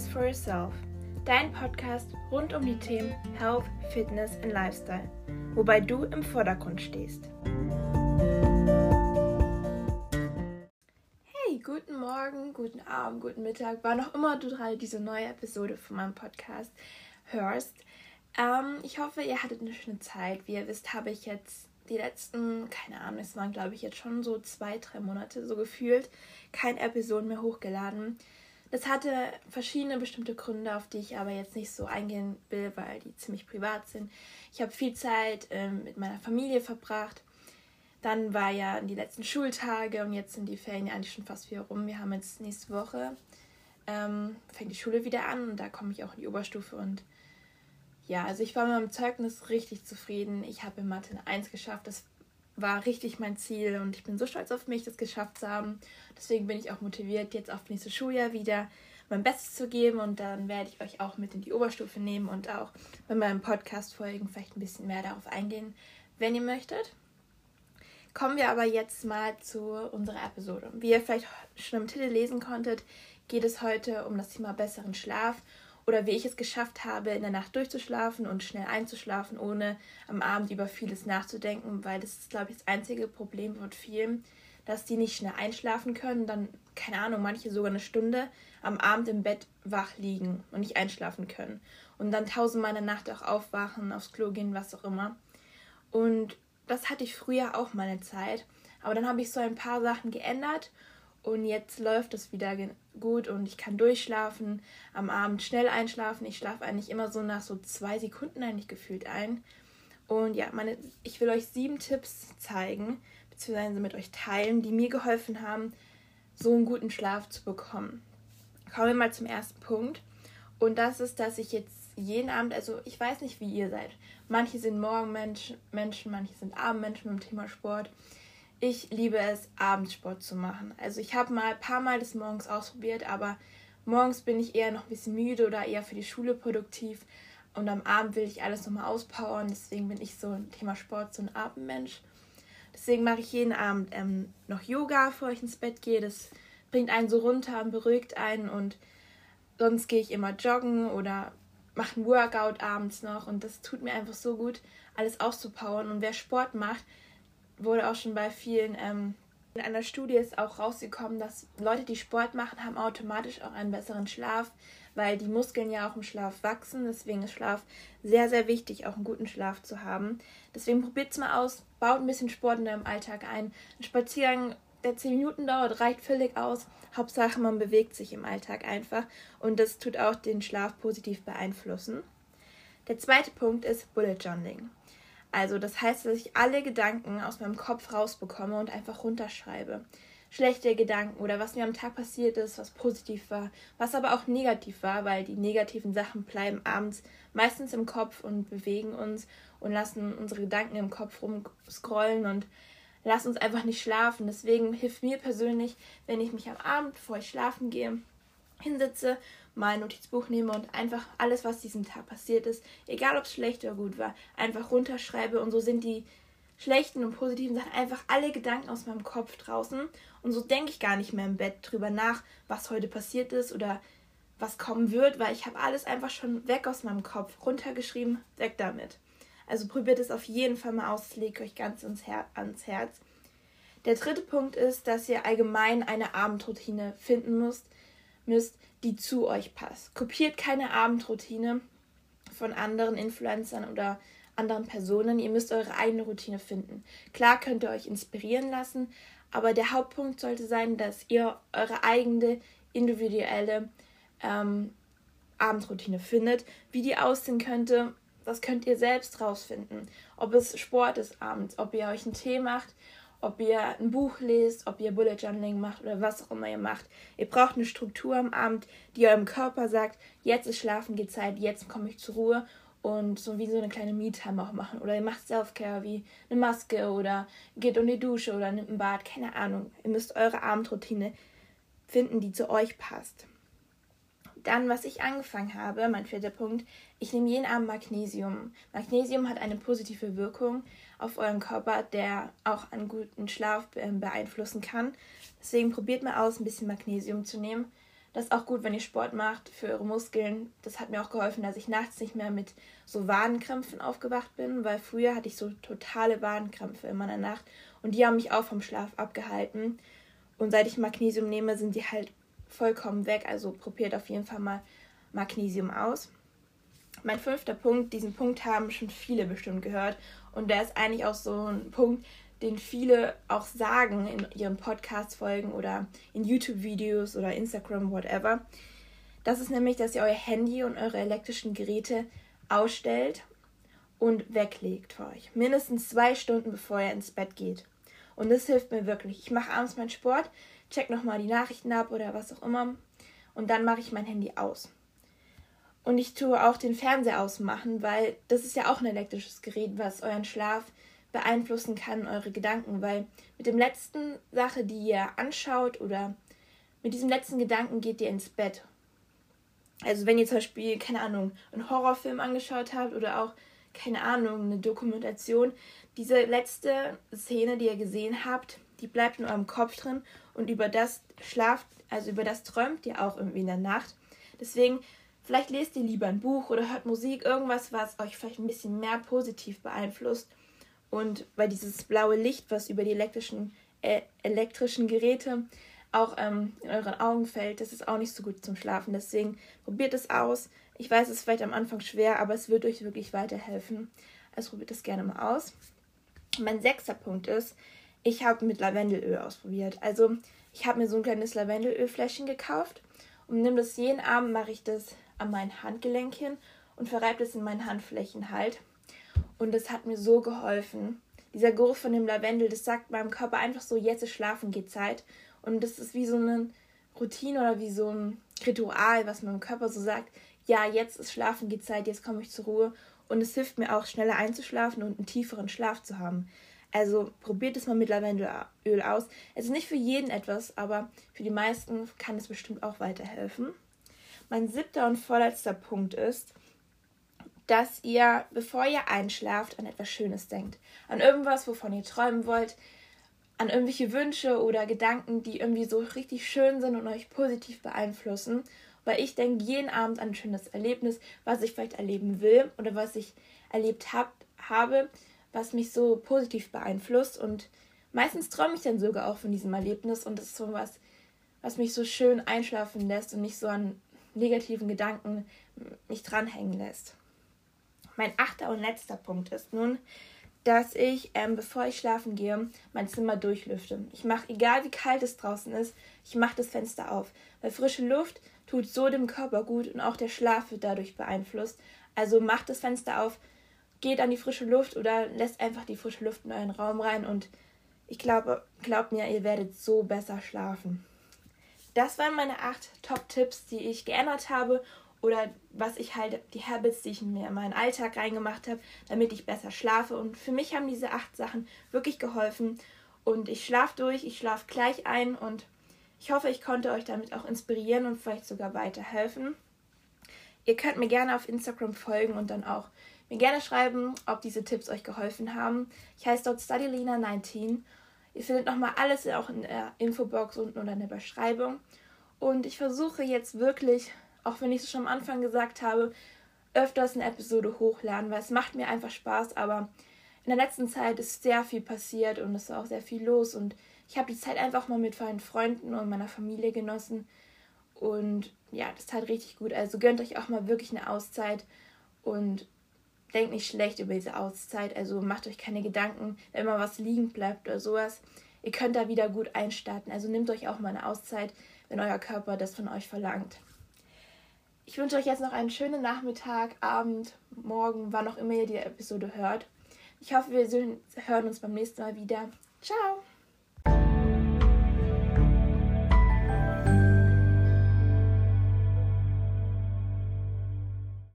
is for Yourself, dein Podcast rund um die Themen Health, Fitness und Lifestyle, wobei du im Vordergrund stehst. Hey, guten Morgen, guten Abend, guten Mittag, wann auch immer du gerade diese neue Episode von meinem Podcast hörst. Ähm, ich hoffe, ihr hattet eine schöne Zeit. Wie ihr wisst, habe ich jetzt die letzten, keine Ahnung, es waren glaube ich jetzt schon so zwei, drei Monate so gefühlt, keine Episoden mehr hochgeladen. Das hatte verschiedene bestimmte Gründe, auf die ich aber jetzt nicht so eingehen will, weil die ziemlich privat sind. Ich habe viel Zeit ähm, mit meiner Familie verbracht. Dann war ja die letzten Schultage und jetzt sind die Ferien ja eigentlich schon fast wieder rum. Wir haben jetzt nächste Woche, ähm, fängt die Schule wieder an und da komme ich auch in die Oberstufe und ja, also ich war mit meinem Zeugnis richtig zufrieden. Ich habe in Mathe eine 1 geschafft. Das war richtig mein Ziel und ich bin so stolz auf mich, das geschafft zu haben. Deswegen bin ich auch motiviert, jetzt auf nächstes Schuljahr wieder mein Bestes zu geben und dann werde ich euch auch mit in die Oberstufe nehmen und auch bei meinem Podcast-Folgen vielleicht ein bisschen mehr darauf eingehen, wenn ihr möchtet. Kommen wir aber jetzt mal zu unserer Episode. Wie ihr vielleicht schon im Titel lesen konntet, geht es heute um das Thema besseren Schlaf oder wie ich es geschafft habe, in der Nacht durchzuschlafen und schnell einzuschlafen, ohne am Abend über vieles nachzudenken, weil das ist, glaube ich, das einzige Problem von vielen, dass die nicht schnell einschlafen können, dann, keine Ahnung, manche sogar eine Stunde am Abend im Bett wach liegen und nicht einschlafen können. Und dann tausendmal in der Nacht auch aufwachen, aufs Klo gehen, was auch immer. Und das hatte ich früher auch mal eine Zeit. Aber dann habe ich so ein paar Sachen geändert und jetzt läuft es wieder gut und ich kann durchschlafen, am Abend schnell einschlafen. Ich schlafe eigentlich immer so nach so zwei Sekunden eigentlich gefühlt ein. Und ja, meine, ich will euch sieben Tipps zeigen, beziehungsweise mit euch teilen, die mir geholfen haben, so einen guten Schlaf zu bekommen. Kommen wir mal zum ersten Punkt. Und das ist, dass ich jetzt jeden Abend, also ich weiß nicht, wie ihr seid. Manche sind Morgenmenschen, manche sind Abendmenschen beim Thema Sport ich liebe es, Abendsport zu machen. Also ich habe mal ein paar Mal das morgens ausprobiert, aber morgens bin ich eher noch ein bisschen müde oder eher für die Schule produktiv. Und am Abend will ich alles nochmal auspowern. Deswegen bin ich so ein Thema Sport, so ein Abendmensch. Deswegen mache ich jeden Abend ähm, noch Yoga, bevor ich ins Bett gehe. Das bringt einen so runter und beruhigt einen. Und sonst gehe ich immer joggen oder mache ein Workout abends noch. Und das tut mir einfach so gut, alles auszupowern. Und wer Sport macht, wurde auch schon bei vielen. Ähm, in einer Studie ist auch rausgekommen, dass Leute, die Sport machen, haben automatisch auch einen besseren Schlaf, weil die Muskeln ja auch im Schlaf wachsen. Deswegen ist Schlaf sehr, sehr wichtig, auch einen guten Schlaf zu haben. Deswegen probiert es mal aus, baut ein bisschen Sport in deinem Alltag ein. Ein Spaziergang, der 10 Minuten dauert, reicht völlig aus. Hauptsache, man bewegt sich im Alltag einfach und das tut auch den Schlaf positiv beeinflussen. Der zweite Punkt ist Bullet Journaling. Also das heißt, dass ich alle Gedanken aus meinem Kopf rausbekomme und einfach runterschreibe. Schlechte Gedanken oder was mir am Tag passiert ist, was positiv war, was aber auch negativ war, weil die negativen Sachen bleiben abends meistens im Kopf und bewegen uns und lassen unsere Gedanken im Kopf rumscrollen und lassen uns einfach nicht schlafen. Deswegen hilft mir persönlich, wenn ich mich am Abend, bevor ich schlafen gehe, hinsitze mein Notizbuch nehme und einfach alles, was diesen Tag passiert ist, egal ob es schlecht oder gut war, einfach runterschreibe und so sind die schlechten und positiven Sachen einfach alle Gedanken aus meinem Kopf draußen und so denke ich gar nicht mehr im Bett drüber nach, was heute passiert ist oder was kommen wird, weil ich habe alles einfach schon weg aus meinem Kopf runtergeschrieben, weg damit. Also probiert es auf jeden Fall mal aus, legt euch ganz ans, Her ans Herz. Der dritte Punkt ist, dass ihr allgemein eine Abendroutine finden müsst, müsst, die zu euch passt. Kopiert keine Abendroutine von anderen Influencern oder anderen Personen. Ihr müsst eure eigene Routine finden. Klar könnt ihr euch inspirieren lassen, aber der Hauptpunkt sollte sein, dass ihr eure eigene individuelle ähm, Abendroutine findet. Wie die aussehen könnte, das könnt ihr selbst rausfinden. Ob es Sport ist abends, ob ihr euch einen Tee macht ob ihr ein Buch lest, ob ihr Bullet Journaling macht oder was auch immer ihr macht. Ihr braucht eine Struktur am Abend, die eurem Körper sagt, jetzt ist schlafen die Zeit, jetzt komme ich zur Ruhe und so wie so eine kleine Me-Time auch machen. Oder ihr macht Self-Care wie eine Maske oder geht unter die Dusche oder nimmt ein Bad, keine Ahnung. Ihr müsst eure Abendroutine finden, die zu euch passt. Dann, was ich angefangen habe, mein vierter Punkt, ich nehme jeden Abend Magnesium. Magnesium hat eine positive Wirkung auf euren Körper, der auch einen guten Schlaf ähm, beeinflussen kann. Deswegen probiert mal aus, ein bisschen Magnesium zu nehmen. Das ist auch gut, wenn ihr Sport macht für eure Muskeln. Das hat mir auch geholfen, dass ich nachts nicht mehr mit so Wadenkrämpfen aufgewacht bin, weil früher hatte ich so totale Wadenkrämpfe in meiner Nacht und die haben mich auch vom Schlaf abgehalten. Und seit ich Magnesium nehme, sind die halt vollkommen weg. Also probiert auf jeden Fall mal Magnesium aus. Mein fünfter Punkt, diesen Punkt haben schon viele bestimmt gehört und der ist eigentlich auch so ein Punkt, den viele auch sagen in ihren Podcast-Folgen oder in YouTube-Videos oder Instagram, whatever. Das ist nämlich, dass ihr euer Handy und eure elektrischen Geräte ausstellt und weglegt für euch. Mindestens zwei Stunden bevor ihr ins Bett geht. Und das hilft mir wirklich. Ich mache abends meinen Sport, check nochmal die Nachrichten ab oder was auch immer. Und dann mache ich mein Handy aus. Und ich tue auch den Fernseher ausmachen, weil das ist ja auch ein elektrisches Gerät, was euren Schlaf beeinflussen kann, eure Gedanken, weil mit dem letzten Sache, die ihr anschaut oder mit diesem letzten Gedanken geht ihr ins Bett. Also wenn ihr zum Beispiel, keine Ahnung, einen Horrorfilm angeschaut habt oder auch, keine Ahnung, eine Dokumentation, diese letzte Szene, die ihr gesehen habt, die bleibt in eurem Kopf drin und über das schlaft, also über das träumt ihr auch irgendwie in der Nacht. Deswegen, vielleicht lest ihr lieber ein Buch oder hört Musik, irgendwas, was euch vielleicht ein bisschen mehr positiv beeinflusst und weil dieses blaue Licht, was über die elektrischen, äh, elektrischen Geräte auch ähm, in euren Augen fällt, das ist auch nicht so gut zum Schlafen. Deswegen probiert es aus. Ich weiß, es ist vielleicht am Anfang schwer, aber es wird euch wirklich weiterhelfen. Also probiert es gerne mal aus. Mein sechster Punkt ist, ich habe mit Lavendelöl ausprobiert. Also ich habe mir so ein kleines Lavendelölfläschchen gekauft und nehme das jeden Abend, mache ich das an mein Handgelenk hin und verreibe das in meinen Handflächen halt. Und das hat mir so geholfen. Dieser Geruch von dem Lavendel, das sagt meinem Körper einfach so, jetzt ist schlafen, geht Zeit. Und das ist wie so eine Routine oder wie so ein Ritual, was meinem Körper so sagt, ja, jetzt ist schlafen, geht Zeit, jetzt komme ich zur Ruhe. Und es hilft mir auch, schneller einzuschlafen und einen tieferen Schlaf zu haben. Also probiert es mal mit Lavendelöl aus. Es ist nicht für jeden etwas, aber für die meisten kann es bestimmt auch weiterhelfen. Mein siebter und vorletzter Punkt ist, dass ihr, bevor ihr einschlaft, an etwas Schönes denkt. An irgendwas, wovon ihr träumen wollt, an irgendwelche Wünsche oder Gedanken, die irgendwie so richtig schön sind und euch positiv beeinflussen. Weil ich denke jeden Abend an ein schönes Erlebnis, was ich vielleicht erleben will oder was ich erlebt hab, habe, was mich so positiv beeinflusst. Und meistens träume ich dann sogar auch von diesem Erlebnis und das ist so was, was mich so schön einschlafen lässt und nicht so an negativen Gedanken mich dranhängen lässt. Mein achter und letzter Punkt ist nun, dass ich, ähm, bevor ich schlafen gehe, mein Zimmer durchlüfte. Ich mache, egal wie kalt es draußen ist, ich mache das Fenster auf. Weil frische Luft tut so dem Körper gut und auch der Schlaf wird dadurch beeinflusst. Also macht das Fenster auf, geht an die frische Luft oder lässt einfach die frische Luft in euren Raum rein und ich glaube, glaubt mir, ihr werdet so besser schlafen. Das waren meine acht Top-Tipps, die ich geändert habe oder was ich halt, die Habits, die ich mir in meinen Alltag reingemacht habe, damit ich besser schlafe. Und für mich haben diese acht Sachen wirklich geholfen. Und ich schlafe durch, ich schlafe gleich ein und ich hoffe, ich konnte euch damit auch inspirieren und vielleicht sogar weiterhelfen. Ihr könnt mir gerne auf Instagram folgen und dann auch mir gerne schreiben, ob diese Tipps euch geholfen haben. Ich heiße dort StudyLina19. Ihr findet nochmal alles auch in der Infobox unten oder in der Beschreibung. Und ich versuche jetzt wirklich auch wenn ich es schon am Anfang gesagt habe, öfters eine Episode hochladen, weil es macht mir einfach Spaß, aber in der letzten Zeit ist sehr viel passiert und es ist auch sehr viel los und ich habe die Zeit einfach mal mit meinen Freunden und meiner Familie genossen und ja, das tat richtig gut. Also gönnt euch auch mal wirklich eine Auszeit und denkt nicht schlecht über diese Auszeit. Also macht euch keine Gedanken, wenn mal was liegen bleibt oder sowas. Ihr könnt da wieder gut einstarten. Also nehmt euch auch mal eine Auszeit, wenn euer Körper das von euch verlangt. Ich wünsche euch jetzt noch einen schönen Nachmittag, Abend, Morgen, wann auch immer ihr die Episode hört. Ich hoffe, wir hören uns beim nächsten Mal wieder. Ciao!